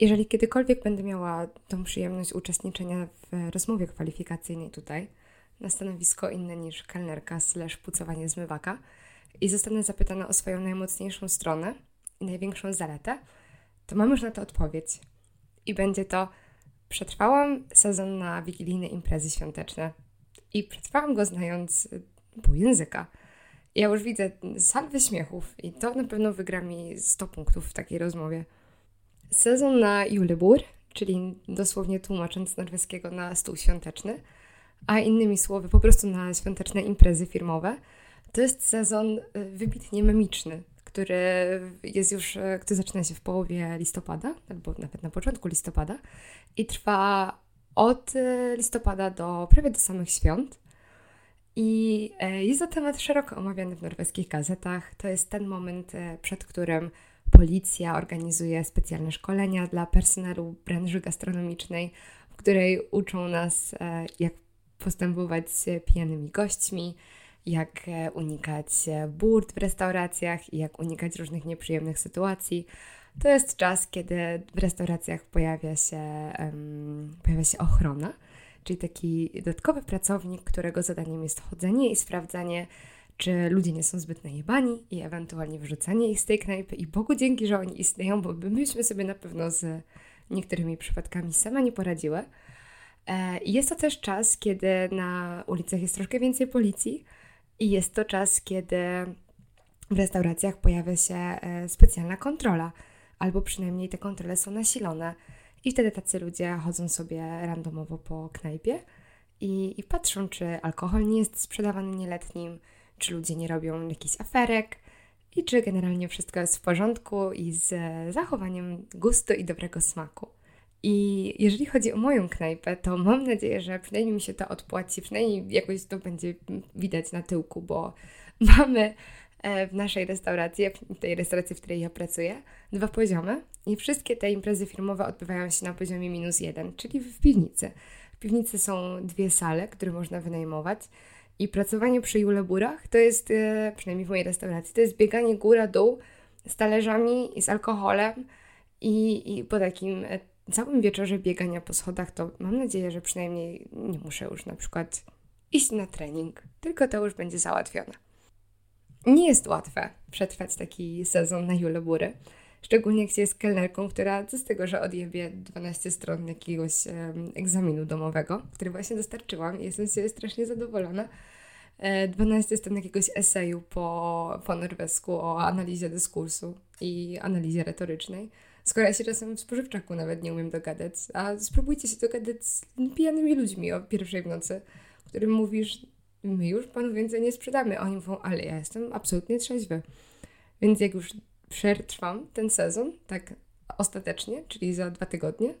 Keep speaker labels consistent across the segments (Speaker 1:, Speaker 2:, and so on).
Speaker 1: Jeżeli kiedykolwiek będę miała tą przyjemność uczestniczenia w rozmowie kwalifikacyjnej tutaj, na stanowisko inne niż kelnerka slash pucowanie zmywaka i zostanę zapytana o swoją najmocniejszą stronę i największą zaletę, to mam już na to odpowiedź. I będzie to przetrwałam sezon na wigilijne imprezy świąteczne i przetrwałam go znając pół języka. Ja już widzę salwy śmiechów i to na pewno wygra mi 100 punktów w takiej rozmowie. Sezon na julebur, czyli dosłownie tłumacząc norweskiego na stół świąteczny, a innymi słowy po prostu na świąteczne imprezy firmowe, to jest sezon y, wybitnie memiczny, który jest już, y, który zaczyna się w połowie listopada, albo nawet na początku listopada i trwa od y, listopada do prawie do samych świąt. I jest to temat szeroko omawiany w norweskich gazetach. To jest ten moment, przed którym policja organizuje specjalne szkolenia dla personelu branży gastronomicznej, w której uczą nas, e, jak postępować z pijanymi gośćmi, jak unikać burt w restauracjach i jak unikać różnych nieprzyjemnych sytuacji. To jest czas, kiedy w restauracjach pojawia się, um, pojawia się ochrona czyli taki dodatkowy pracownik, którego zadaniem jest chodzenie i sprawdzanie, czy ludzie nie są zbyt najebani i ewentualnie wyrzucanie ich z tej knajpy. I Bogu dzięki, że oni istnieją, bo myśmy sobie na pewno z niektórymi przypadkami sama nie poradziły. E, I jest to też czas, kiedy na ulicach jest troszkę więcej policji i jest to czas, kiedy w restauracjach pojawia się e, specjalna kontrola, albo przynajmniej te kontrole są nasilone. I wtedy tacy ludzie chodzą sobie randomowo po knajpie i, i patrzą, czy alkohol nie jest sprzedawany nieletnim, czy ludzie nie robią jakichś aferek i czy generalnie wszystko jest w porządku i z zachowaniem gustu i dobrego smaku. I jeżeli chodzi o moją knajpę, to mam nadzieję, że przynajmniej mi się to odpłaci, przynajmniej jakoś to będzie widać na tyłku, bo mamy E, w naszej restauracji, w tej restauracji, w której ja pracuję, dwa poziomy i wszystkie te imprezy firmowe odbywają się na poziomie minus jeden, czyli w piwnicy. W piwnicy są dwie sale, które można wynajmować i pracowanie przy juleburach to jest, e, przynajmniej w mojej restauracji, to jest bieganie góra-dół z talerzami i z alkoholem i, i po takim e, całym wieczorze biegania po schodach, to mam nadzieję, że przynajmniej nie muszę już na przykład iść na trening, tylko to już będzie załatwione. Nie jest łatwe przetrwać taki sezon na Julebury. Szczególnie jak się jest kelnerką, która co z tego, że odjebie 12 stron jakiegoś um, egzaminu domowego, który właśnie dostarczyłam i jestem z strasznie zadowolona. 12 e, stron jakiegoś eseju po, po norwesku o analizie dyskursu i analizie retorycznej. Skoro ja się czasem w spożywczaku nawet nie umiem dogadać, a spróbujcie się dogadać z pijanymi ludźmi o pierwszej w nocy, którym mówisz, my już panu więcej nie sprzedamy. Oni mówią, ale ja jestem absolutnie trzeźwy. Więc jak już przetrwam ten sezon, tak ostatecznie, czyli za dwa tygodnie,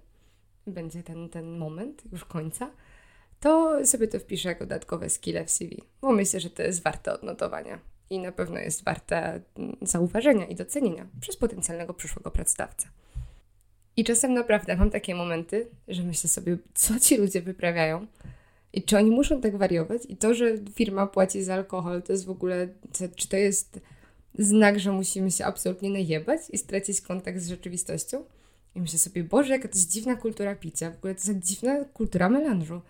Speaker 1: będzie ten, ten moment już końca, to sobie to wpiszę jako dodatkowe skille w CV, bo myślę, że to jest warte odnotowania i na pewno jest warte mm, zauważenia i docenienia przez potencjalnego przyszłego pracodawcę. I czasem naprawdę mam takie momenty, że myślę sobie, co ci ludzie wyprawiają, i czy oni muszą tak wariować? I to, że firma płaci za alkohol, to jest w ogóle, czy to jest znak, że musimy się absolutnie najebać i stracić kontakt z rzeczywistością? I myślę sobie, Boże, jaka to jest dziwna kultura picia, w ogóle to jest dziwna kultura melanżu.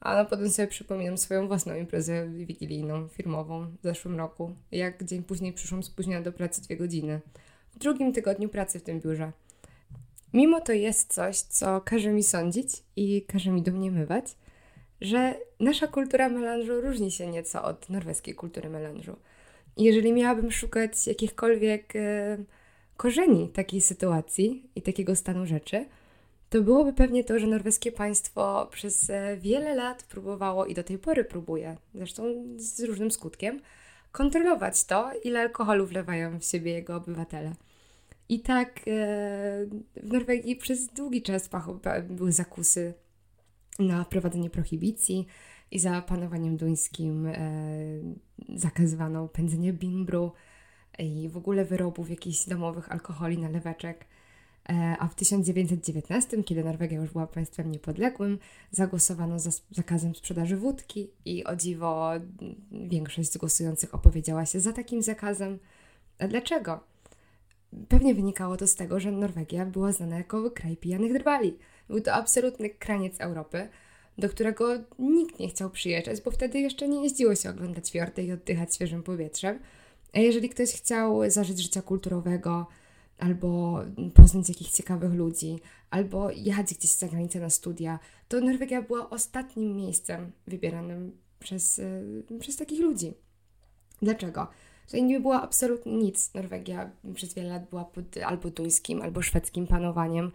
Speaker 1: A no potem sobie przypominam swoją własną imprezę wigilijną, firmową w zeszłym roku. Jak dzień później przyszłam spóźniona do pracy dwie godziny. W drugim tygodniu pracy w tym biurze. Mimo to jest coś, co każe mi sądzić i każe mi domniemywać, że nasza kultura melanżu różni się nieco od norweskiej kultury melanżu. Jeżeli miałabym szukać jakichkolwiek e, korzeni takiej sytuacji i takiego stanu rzeczy, to byłoby pewnie to, że norweskie państwo przez e, wiele lat próbowało i do tej pory próbuje, zresztą z różnym skutkiem, kontrolować to, ile alkoholu wlewają w siebie jego obywatele. I tak e, w Norwegii przez długi czas były zakusy na wprowadzenie prohibicji i za panowaniem duńskim e, zakazywano pędzenie bimbru i w ogóle wyrobów jakichś domowych alkoholi, naleweczek. E, a w 1919, kiedy Norwegia już była państwem niepodległym, zagłosowano za zakazem sprzedaży wódki i o dziwo większość z głosujących opowiedziała się za takim zakazem. A dlaczego? pewnie wynikało to z tego, że Norwegia była znana jako kraj pijanych drwali. Był to absolutny kraniec Europy, do którego nikt nie chciał przyjeżdżać, bo wtedy jeszcze nie jeździło się oglądać fiordy i oddychać świeżym powietrzem. A jeżeli ktoś chciał zażyć życia kulturowego, albo poznać jakichś ciekawych ludzi, albo jechać gdzieś za granicę na studia, to Norwegia była ostatnim miejscem wybieranym przez, yy, przez takich ludzi. Dlaczego? Tutaj nie było absolutnie nic. Norwegia przez wiele lat była pod albo duńskim, albo szwedzkim panowaniem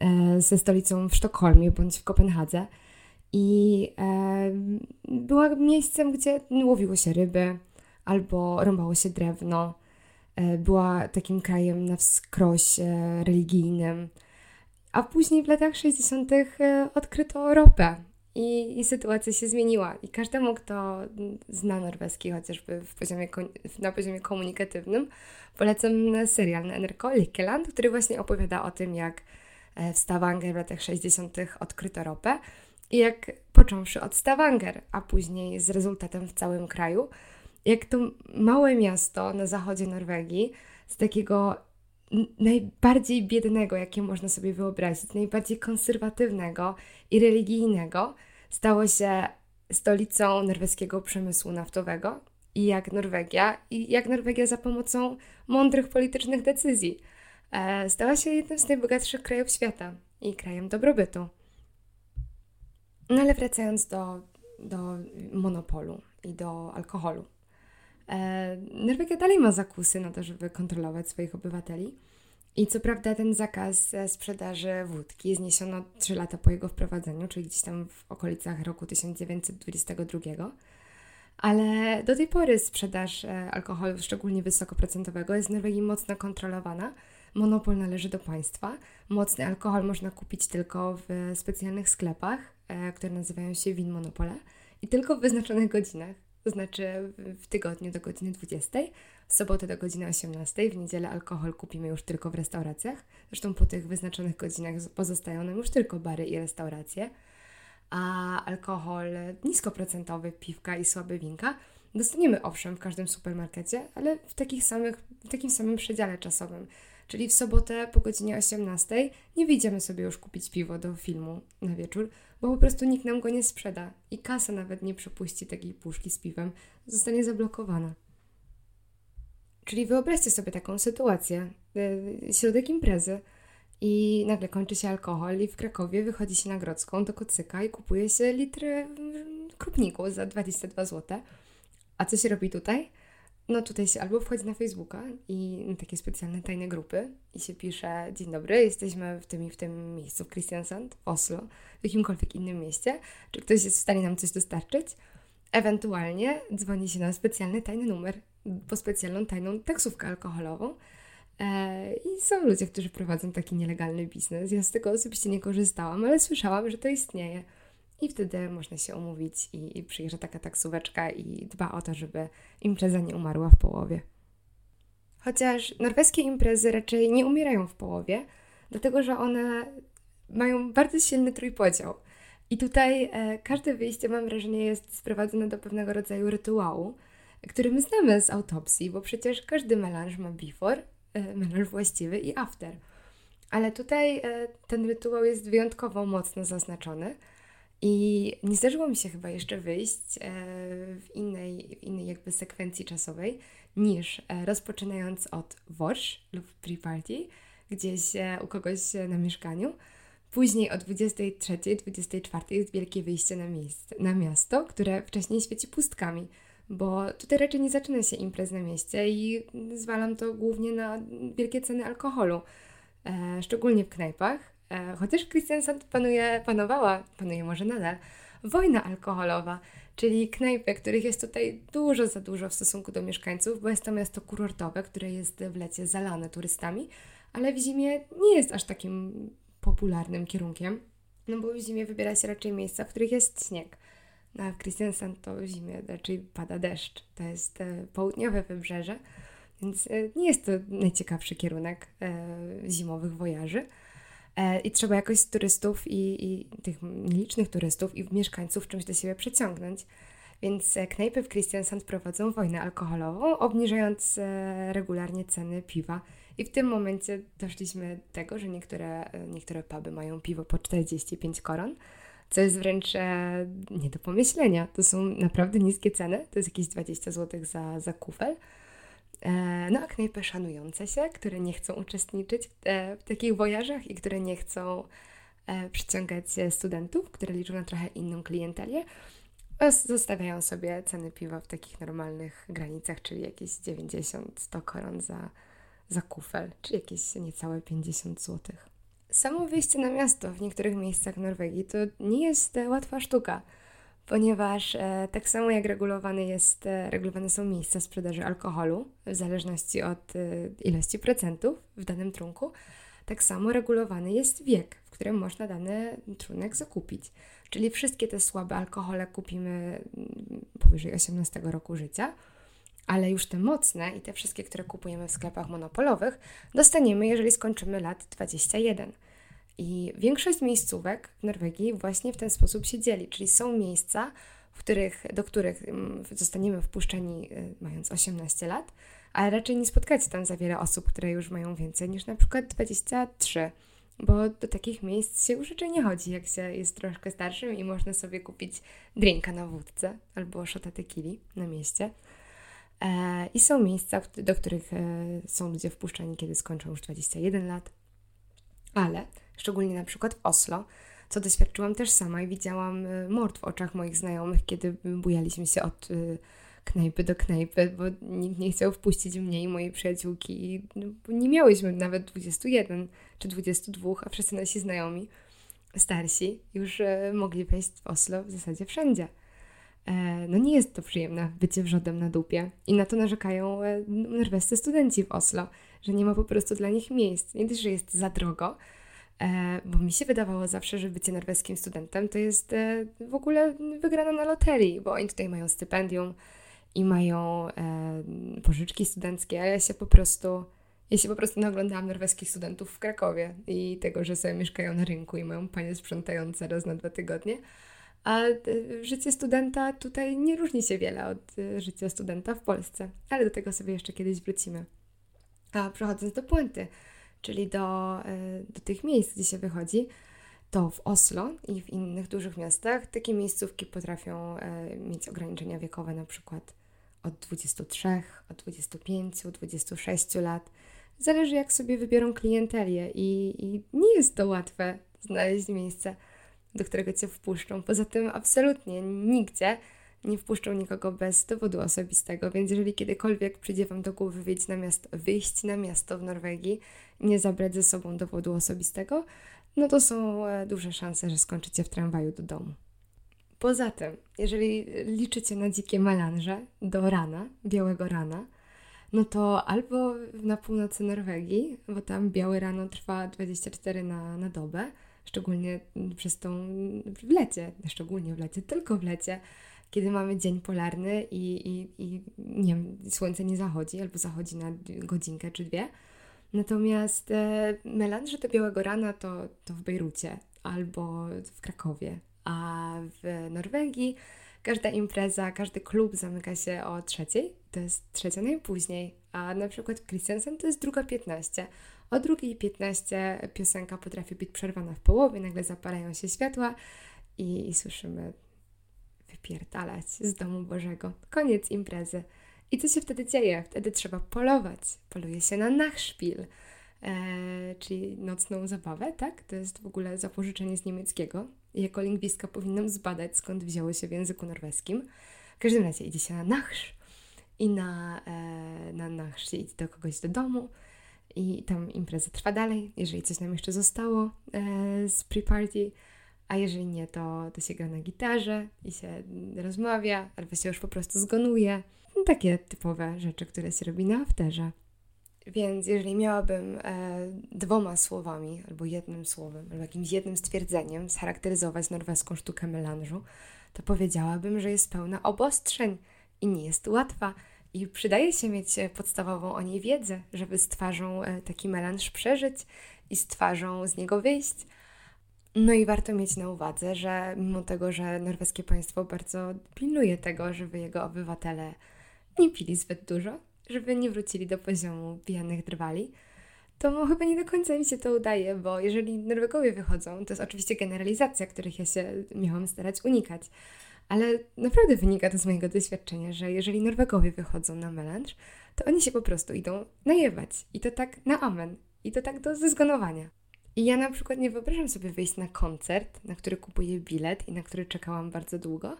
Speaker 1: e, ze stolicą w Sztokholmie bądź w Kopenhadze. I e, była miejscem, gdzie łowiło się ryby albo rąbało się drewno. E, była takim krajem na wskroś e, religijnym. A później w latach 60. E, odkryto ropę i, i sytuacja się zmieniła. I każdemu, kto zna norweski, chociażby poziomie, na poziomie komunikatywnym, polecam serial na NRK Likeland, który właśnie opowiada o tym, jak w Stavanger w latach 60. odkryto ropę jak począwszy od Stavanger, a później z rezultatem w całym kraju, jak to małe miasto na zachodzie Norwegii, z takiego najbardziej biednego, jakie można sobie wyobrazić, najbardziej konserwatywnego i religijnego, stało się stolicą norweskiego przemysłu naftowego i jak Norwegia, i jak Norwegia za pomocą mądrych politycznych decyzji e, stała się jednym z najbogatszych krajów świata i krajem dobrobytu. No ale wracając do, do monopolu i do alkoholu. E, Norwegia dalej ma zakusy na to, żeby kontrolować swoich obywateli. I co prawda ten zakaz e, sprzedaży wódki zniesiono 3 lata po jego wprowadzeniu, czyli gdzieś tam w okolicach roku 1922. Ale do tej pory sprzedaż e, alkoholu, szczególnie wysokoprocentowego, jest w Norwegii mocno kontrolowana. Monopol należy do państwa. Mocny alkohol można kupić tylko w specjalnych sklepach, które nazywają się Win Monopole i tylko w wyznaczonych godzinach to znaczy w tygodniu do godziny 20, w sobotę do godziny 18, w niedzielę alkohol kupimy już tylko w restauracjach. Zresztą po tych wyznaczonych godzinach pozostają nam już tylko bary i restauracje. A alkohol niskoprocentowy, piwka i słabe winka dostaniemy owszem w każdym supermarkecie, ale w, takich samych, w takim samym przedziale czasowym. Czyli w sobotę po godzinie 18 nie wyjdziemy sobie już kupić piwo do filmu na wieczór, bo po prostu nikt nam go nie sprzeda i kasa nawet nie przepuści takiej puszki z piwem, zostanie zablokowana. Czyli wyobraźcie sobie taką sytuację. Y, środek imprezy i nagle kończy się alkohol i w Krakowie wychodzi się na Grodzką do kocyka i kupuje się litry mm, krupniku za 22 zł. A co się robi tutaj? No tutaj się albo wchodzi na Facebooka i na takie specjalne tajne grupy i się pisze Dzień dobry, jesteśmy w tym i w tym miejscu w Kristiansand, w Oslo, w jakimkolwiek innym mieście, czy ktoś jest w stanie nam coś dostarczyć? Ewentualnie dzwoni się na specjalny tajny numer, po specjalną tajną taksówkę alkoholową e, i są ludzie, którzy prowadzą taki nielegalny biznes. Ja z tego osobiście nie korzystałam, ale słyszałam, że to istnieje. I wtedy można się umówić i, i przyjeżdża taka taksóweczka i dba o to, żeby impreza nie umarła w połowie. Chociaż norweskie imprezy raczej nie umierają w połowie, dlatego że one mają bardzo silny trójpodział. I tutaj e, każde wyjście, mam wrażenie, jest sprowadzone do pewnego rodzaju rytuału, który my znamy z autopsji, bo przecież każdy melanż ma before, e, melanż właściwy i after. Ale tutaj e, ten rytuał jest wyjątkowo mocno zaznaczony – i nie zdarzyło mi się chyba jeszcze wyjść e, w innej, w innej jakby sekwencji czasowej niż e, rozpoczynając od worsz lub pre-party, gdzieś e, u kogoś na mieszkaniu. Później o 23, 24 jest wielkie wyjście na, miejsce, na miasto, które wcześniej świeci pustkami, bo tutaj raczej nie zaczyna się imprez na mieście i zwalam to głównie na wielkie ceny alkoholu, szczególnie w knajpach, chociaż w Christiansand panuje, panowała, panuje może nadal, wojna alkoholowa, czyli knajpy, których jest tutaj dużo za dużo w stosunku do mieszkańców, bo jest to miasto kurortowe, które jest w lecie zalane turystami, ale w zimie nie jest aż takim popularnym kierunkiem, no bo w zimie wybiera się raczej miejsca, w których jest śnieg. No a w Christiansand to w zimie raczej pada deszcz. To jest e, południowe wybrzeże, więc e, nie jest to najciekawszy kierunek zimowych wojaży. E, I trzeba jakoś turystów i, i tych nielicznych turystów i mieszkańców czymś do siebie przyciągnąć. Więc e, knajpy w Christiansand prowadzą wojnę alkoholową, obniżając e, regularnie ceny piwa I w tym momencie doszliśmy do tego, że niektóre, niektóre puby mają piwo po 45 koron, co jest wręcz nie do pomyślenia. To są naprawdę niskie ceny, to jest jakieś 20 zł za, za kufel. E, no a knajpy szanujące się, które nie chcą uczestniczyć e, w takich wojażach i które nie chcą e, przyciągać studentów, które liczą na trochę inną klientelię, zostawiają sobie ceny piwa w takich normalnych granicach, czyli jakieś 90-100 koron za, za kufel, czyli jakieś niecałe 50 zł. Samo wyjście na miasto w niektórych miejscach Norwegii to nie jest łatwa sztuka ponieważ e, tak samo jak regulowane, jest, e, regulowane są miejsca sprzedaży alkoholu w zależności od e, ilości procentów w danym trunku, tak samo regulowany jest wiek, w którym można dany trunek zakupić. Czyli wszystkie te słabe alkohole kupimy mm, powyżej 18 roku życia, ale już te mocne i te wszystkie, które kupujemy w sklepach monopolowych, dostaniemy, jeżeli skończymy lat 21. I większość miejscówek w Norwegii właśnie w ten sposób się dzieli, czyli są miejsca, w których, do których mm, zostaniemy wpuszczeni y, mając 18 lat, ale raczej nie spotkacie tam za wiele osób, które już mają więcej niż na przykład 23, bo do takich miejsc się już raczej nie chodzi, jak się jest troszkę starszym i można sobie kupić drinka na wódce albo szota tequili na mieście. E, I są miejsca, do których e, są ludzie wpuszczani, kiedy skończą już 21 lat, ale szczególnie na przykład w Oslo, co doświadczyłam też sama i widziałam y, mord w oczach moich znajomych, kiedy bujaliśmy się od y, knajpy do knajpy, bo nikt nie chciał wpuścić mnie i mojej przyjaciółki. No, nie miałyśmy nawet 21 czy 22, a wszyscy nasi znajomi, starsi, już y, mogli wejść w Oslo w zasadzie wszędzie. E, no nie jest to przyjemne bycie wrzodem na dupie i na to narzekają e, norwescy studenci w Oslo, że nie ma po prostu dla nich miejsc. Nie dość, że jest za drogo, E, bo mi się wydawało zawsze, że bycie norweskim studentem to jest e, w ogóle wygrana na loterii, bo oni tutaj mają stypendium i mają e, pożyczki studenckie, a ja się po prostu ja się po prostu naglądałam norweskich studentów w Krakowie i tego, że sobie mieszkają na rynku i mają panie sprzątające raz na dwa tygodnie. A życie studenta tutaj nie różni się wiele od życia studenta w Polsce, ale do tego sobie jeszcze kiedyś wrócimy. A przechodząc do puenty, czyli do, e, do tych miejsc, gdzie się wychodzi, to w Oslo i w innych dużych miastach takie miejscówki potrafią e, mieć ograniczenia wiekowe na przykład od 23, od 25, 26 lat. Zależy jak sobie wybiorą klientelię i, i nie jest to łatwe znaleźć miejsce, do którego Cię wpuszczą. Poza tym absolutnie nigdzie nie wpuszczą nikogo bez dowodu osobistego, więc jeżeli kiedykolwiek przyjdzie Wam do głowy wyjść na miasto, wyjść na miasto w Norwegii, nie zabrać ze sobą dowodu osobistego, no to są e, duże szanse, że skończycie w tramwaju do domu. Poza tym, jeżeli liczycie na dzikie melanże do rana, białego rana, no to albo na północy Norwegii, bo tam białe rano trwa 24 na, na dobę, szczególnie przez tą w lecie, szczególnie w lecie, tylko w lecie, kiedy mamy dzień polarny i, i, i nie wiem, słońce nie zachodzi albo zachodzi na godzinkę czy dwie. Natomiast e, melanże do białego rana to, to w Bejrucie albo w Krakowie, a w Norwegii każda impreza, każdy klub zamyka się o trzeciej, to jest trzecia najpóźniej, a na przykład w Christiansen to jest druga 15. O drugiej 15 piosenka potrafi być przerwana w połowie, nagle zapalają się światła i, i słyszymy wypierdalać z domu Bożego. Koniec imprezy. I co się wtedy dzieje? Wtedy trzeba polować. Poluje się na nachszpil, e, czyli nocną zabawę, tak? To jest w ogóle zapożyczenie z niemieckiego. Jako lingwistka powinnam zbadać, skąd wzięło się w języku norweskim. W każdym razie idzie się na nachsz i na, e, na nachsz się idzie do kogoś do domu i tam impreza trwa dalej, jeżeli coś nam jeszcze zostało e, z pre-party, a jeżeli nie, to, to się gra na gitarze i się rozmawia, albo się już po prostu zgonuje. No, takie typowe rzeczy, które się robi na afterze. Więc jeżeli miałabym e, dwoma słowami, albo jednym słowem, albo jakimś jednym stwierdzeniem scharakteryzować norweską sztukę melanżu, to powiedziałabym, że jest pełna obostrzeń i nie jest łatwa. I przydaje się mieć podstawową o niej wiedzę, żeby z twarzą e, taki melanż przeżyć i z twarzą z niego wyjść. No i warto mieć na uwadze, że mimo tego, że norweskie państwo bardzo pilnuje tego, żeby jego obywatele nie pili zbyt dużo, żeby nie wrócili do poziomu pijanych drwali, to chyba nie do końca mi się to udaje, bo jeżeli Norwegowie wychodzą, to jest oczywiście generalizacja, których ja się miałam starać unikać, ale naprawdę wynika to z mojego doświadczenia, że jeżeli Norwegowie wychodzą na melanż, to oni się po prostu idą najewać. I to tak na amen. I to tak do zezgonowania. I ja na przykład nie wyobrażam sobie wyjść na koncert, na który kupuję bilet i na który czekałam bardzo długo,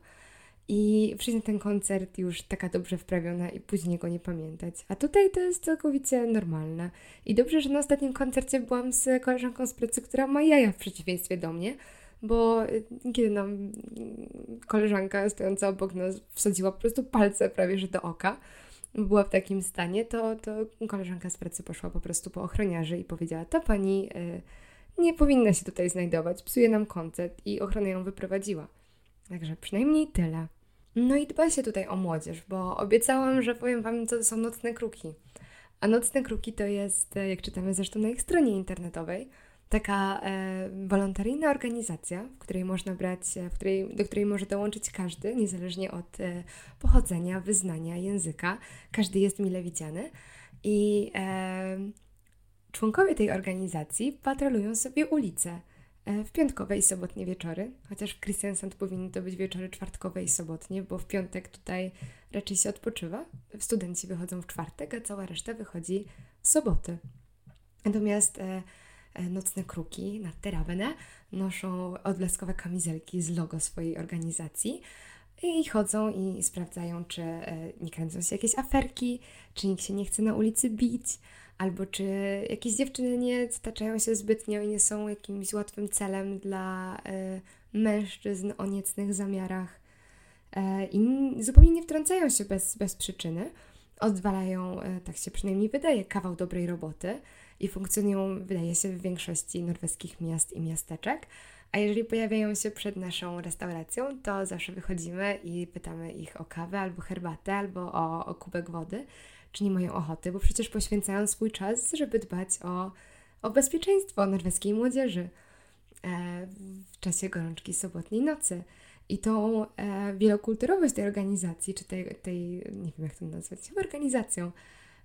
Speaker 1: i przyjść ten koncert już taka dobrze wprawiona i później go nie pamiętać. A tutaj to jest całkowicie normalne. I dobrze, że na ostatnim koncercie byłam z koleżanką z pracy, która ma jaja w przeciwieństwie do mnie, bo y, kiedy nam koleżanka stojąca obok nas wsadziła po prostu palce prawie że do oka, była w takim stanie, to, to koleżanka z pracy poszła po prostu po ochroniarzy i powiedziała, ta pani y, nie powinna się tutaj znajdować, psuje nam koncert i ochrona ją wyprowadziła. Także przynajmniej tyle. No i dba się tutaj o młodzież, bo obiecałam, że powiem Wam, co to są nocne kruki. A nocne kruki to jest, e, jak czytamy zresztą na ich stronie internetowej, taka e, wolontaryjna organizacja, w której można brać, e, w której, do której może dołączyć każdy, niezależnie od e, pochodzenia, wyznania, języka. Każdy jest mile widziany. I e, członkowie tej organizacji patrolują sobie ulice E, w piątkowe i sobotnie wieczory, chociaż w Christiansand powinny to być wieczory czwartkowe i sobotnie, bo w piątek tutaj raczej się odpoczywa. Studenci wychodzą w czwartek, a cała reszta wychodzi w soboty. Natomiast e, e, nocne kruki na Terawene noszą odblaskowe kamizelki z logo swojej organizacji i chodzą i sprawdzają, czy nie kręcą się jakieś aferki, czy nikt się nie chce na ulicy bić, albo czy jakieś dziewczyny nie staczają się zbytnio i nie są jakimś łatwym celem dla y, mężczyzn o niecnych zamiarach y, i zupełnie nie wtrącają się bez, bez przyczyny. Odwalają, y, tak się przynajmniej wydaje, kawał dobrej roboty i funkcjonują, wydaje się, w większości norweskich miast i miasteczek. A jeżeli pojawiają się przed naszą restauracją, to zawsze wychodzimy i pytamy ich o kawę albo herbatę, albo o, o kubek wody czy nie mają ochoty, bo przecież poświęcają swój czas, żeby dbać o, o bezpieczeństwo norweskiej młodzieży e, w czasie gorączki sobotniej nocy. I tą e, wielokulturowość tej organizacji, czy tej, tej, nie wiem jak to nazwać, organizacją,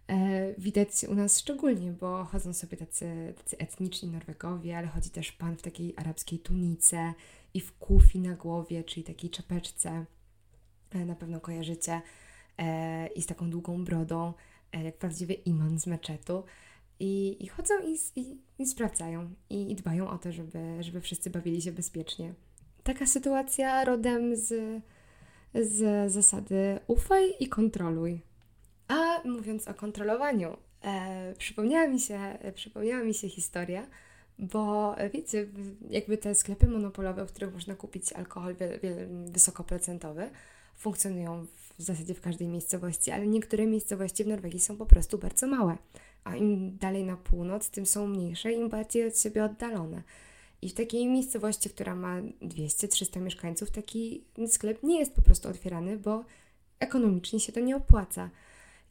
Speaker 1: e, widać u nas szczególnie, bo chodzą sobie tacy, tacy etniczni Norwegowie, ale chodzi też pan w takiej arabskiej tunice i w kufi na głowie, czyli takiej czapeczce. Na pewno kojarzycie e, i z taką długą brodą, e, jak prawdziwy iman z meczetu. I, i chodzą i, i, i sprawdzają i, i, dbają o to, żeby, żeby wszyscy bawili się bezpiecznie. Taka sytuacja rodem z, z zasady ufaj i kontroluj. A mówiąc o kontrolowaniu, e, przypomniała, mi się, przypomniała mi się historia, bo wiecie, jakby te sklepy monopolowe, w których można kupić alkohol wiele, wiele, wysokoprocentowy, funkcjonują w zasadzie w każdej miejscowości, ale niektóre miejscowości w Norwegii są po prostu bardzo małe. A im dalej na północ, tym są mniejsze, im bardziej od siebie oddalone. I w takiej miejscowości, która ma 200-300 mieszkańców, taki sklep nie jest po prostu otwierany, bo ekonomicznie się to nie opłaca.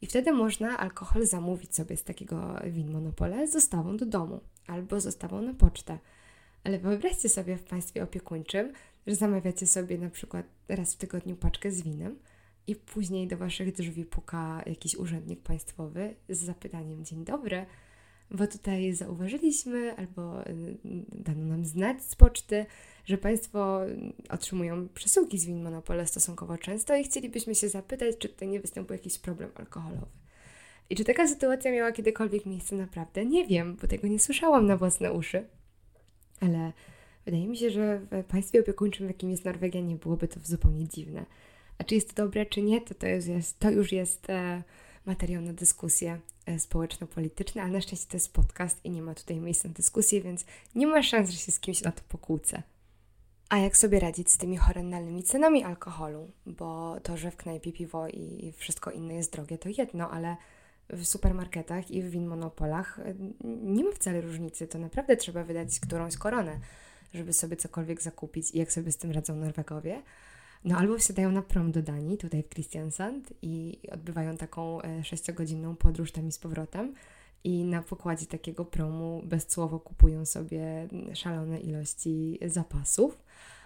Speaker 1: I wtedy można alkohol zamówić sobie z takiego win monopole z dostawą do domu albo z dostawą na pocztę. Ale wyobraźcie sobie w państwie opiekuńczym, że zamawiacie sobie na przykład raz w tygodniu paczkę z winem i później do waszych drzwi puka jakiś urzędnik państwowy z zapytaniem: Dzień dobry, bo tutaj zauważyliśmy albo y, dano nam znać z poczty, że Państwo otrzymują przesyłki z win Monopole stosunkowo często i chcielibyśmy się zapytać, czy tutaj nie występuje jakiś problem alkoholowy. I czy taka sytuacja miała kiedykolwiek miejsce naprawdę? Nie wiem, bo tego nie słyszałam na własne uszy. Ale wydaje mi się, że w państwie opiekuńczym, jakim jest Norwegia, nie byłoby to zupełnie dziwne. A czy jest to dobre, czy nie, to, to, jest, to już jest e, materiał na dyskusje e, społeczno-polityczne, ale na szczęście to jest podcast i nie ma tutaj miejsca na dyskusję, więc nie ma szans, że się z kimś na to pokłócę. A jak sobie radzić z tymi horrendalnymi cenami alkoholu? Bo to, że w knajpie piwo i wszystko inne jest drogie, to jedno, ale w supermarketach i w win monopolach e, nie ma wcale różnicy. To naprawdę trzeba wydać którąś koronę, żeby sobie cokolwiek zakupić i jak sobie z tym radzą Norwegowie. No albo wsiadają na prom do Danii, tutaj w Kristiansand i odbywają taką e, sześciogodzinną podróż tam i z powrotem i na pokładzie takiego promu bezcłowo kupują sobie szalone ilości zapasów.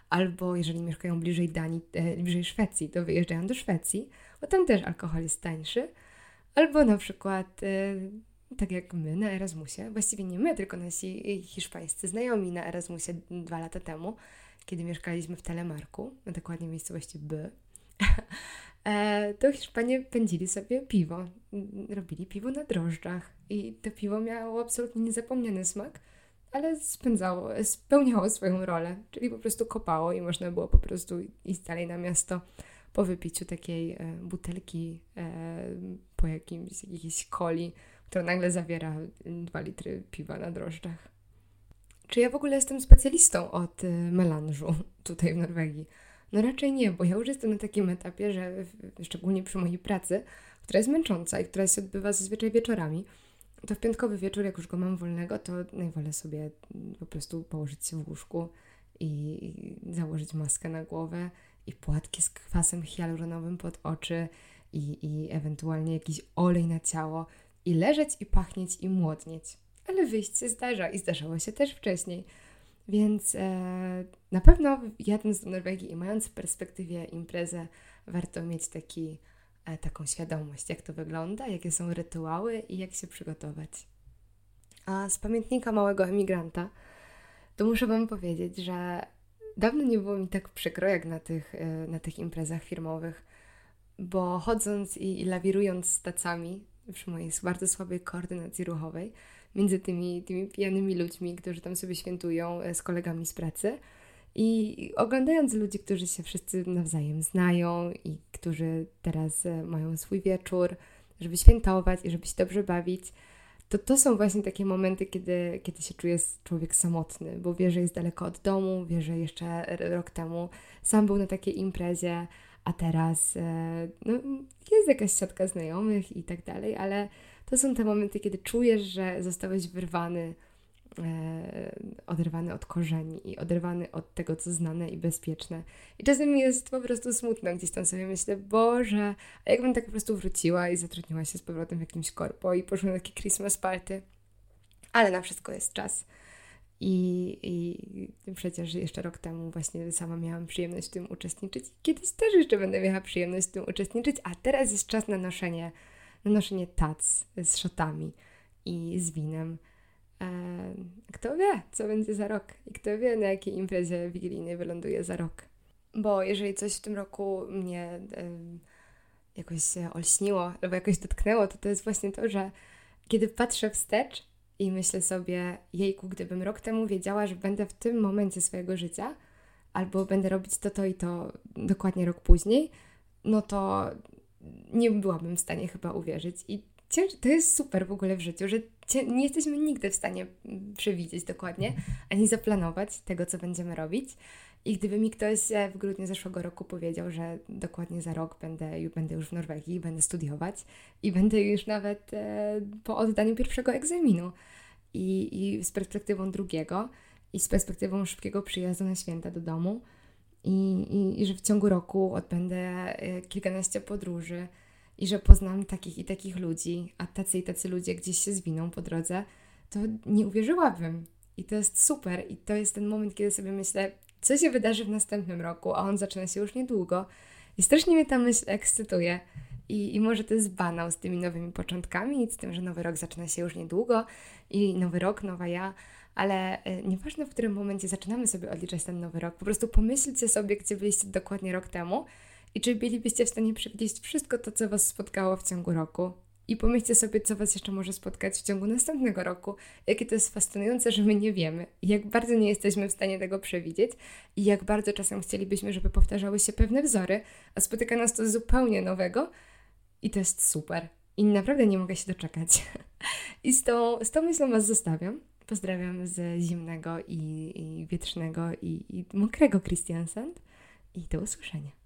Speaker 1: Albo jeżeli mieszkają bliżej Danii, e, bliżej Szwecji, to wyjeżdżają do Szwecji, bo tam też alkohol jest tańszy. Albo na przykład e, tak jak my na Erasmusie, właściwie nie my, tylko nasi hiszpańscy znajomi na Erasmusie dwa lata temu, kiedy mieszkaliśmy w Telemarku, na dokładnie miejscowości B, e, to Hiszpanie pędzili sobie piwo. Robili piwo na drożdżach i to piwo miało absolutnie niezapomniany smak, ale spędzało, spełniało swoją rolę, czyli po prostu kopało i można było po prostu iść dalej na miasto po wypiciu takiej e, butelki e, po jakimś, jakiejś coli, która nagle zawiera dwa litry piwa na drożdżach. Czy ja w ogóle jestem specjalistą od e, melanżu tutaj w Norwegii? No raczej nie, bo ja już jestem na takim etapie, że szczególnie przy mojej pracy, która jest męcząca i która się odbywa zazwyczaj wieczorami, to w piątkowy wieczór, jak już go mam wolnego, to najwolę sobie po prostu położyć się w łóżku i założyć maskę na głowę i płatki z kwasem hialuronowym pod oczy i, i ewentualnie jakiś olej na ciało i leżeć i pachnieć i młodnieć. Ale wyjść się zdarza i zdarzało się też wcześniej. Więc e, na pewno jadąc do Norwegii i mając w perspektywie imprezę, warto mieć taki, e, taką świadomość, jak to wygląda, jakie są rytuały i jak się przygotować. A z pamiętnika małego emigranta, to muszę Wam powiedzieć, że dawno nie było mi tak przykro jak na tych, e, na tych imprezach firmowych, bo chodząc i, i lawirując z tacami przy mojej bardzo słabej koordynacji ruchowej, między tymi, tymi pijanymi ludźmi, którzy tam sobie świętują e, z kolegami z pracy. I oglądając ludzi, którzy się wszyscy nawzajem znają i którzy teraz e, mają swój wieczór, żeby świętować i żeby się dobrze bawić, to to są właśnie takie momenty, kiedy, kiedy się czuje człowiek samotny, bo wie, że jest daleko od domu, wie, że jeszcze rok temu sam był na takiej imprezie, a teraz e, no, jest jakaś siatka znajomych i tak dalej, ale to są te momenty, kiedy czujesz, że zostałeś wyrwany, e, oderwany od korzeni i oderwany od tego, co znane i bezpieczne. I czasem jest po prostu smutno, gdzieś tam sobie myślę, Boże, a jakbym tak po prostu wróciła i zatrudniła się z powrotem w jakimś korpo i poszła na taki Christmas party. Ale na wszystko jest czas. I, I przecież jeszcze rok temu właśnie sama miałam przyjemność w tym uczestniczyć. Kiedyś też jeszcze będę miała przyjemność w tym uczestniczyć, a teraz jest czas na noszenie noszenie tac z szotami i z winem. E, kto wie, co będzie za rok i kto wie, na jakiej imprezie wigilijnej wyląduje za rok. Bo jeżeli coś w tym roku mnie jakoś olśniło albo jakoś dotknęło, to to jest właśnie to, że kiedy patrzę wstecz i myślę sobie, jejku, gdybym rok temu wiedziała, że będę w tym momencie swojego życia, albo będę robić to, to i to dokładnie rok później, no to nie byłabym w stanie chyba uwierzyć. I to jest super w ogóle w życiu, że nie jesteśmy nigdy w stanie przewidzieć dokładnie, ani zaplanować tego, co będziemy robić. I gdyby mi ktoś w grudniu zeszłego roku powiedział, że dokładnie za rok będę, będę już w Norwegii, będę studiować i będę już nawet e, po oddaniu pierwszego egzaminu i, i z perspektywą drugiego i z perspektywą szybkiego przyjazdu na święta do domu, i, i, i że w ciągu roku odbędę e, kilkanaście podróży i że poznam takich i takich ludzi, a tacy i tacy ludzie gdzieś się zwiną po drodze, to nie uwierzyłabym. I to jest super. I to jest ten moment, kiedy sobie myślę, co się wydarzy w następnym roku, a on zaczyna się już niedługo. I strasznie mnie ta myśl ekscytuje. I, I może to jest banał z tymi nowymi początkami z tym, że nowy rok zaczyna się już niedługo i nowy rok, nowa ja, ale e, nieważne w którym momencie zaczynamy sobie odliczać ten nowy rok, po prostu pomyślcie sobie, gdzie byliście dokładnie rok temu i czy bylibyście w stanie przewidzieć wszystko to, co Was spotkało w ciągu roku. I pomyślcie sobie, co Was jeszcze może spotkać w ciągu następnego roku. Jakie to jest fascynujące, że my nie wiemy. Jak bardzo nie jesteśmy w stanie tego przewidzieć. I jak bardzo czasem chcielibyśmy, żeby powtarzały się pewne wzory, a spotyka nas to zupełnie nowego. I to jest super. I naprawdę nie mogę się doczekać. I z tą, z tą myślą Was zostawiam. Pozdrawiam z zimnego i, i wietrznego i, i mokrego Christiansand i do usłyszenia.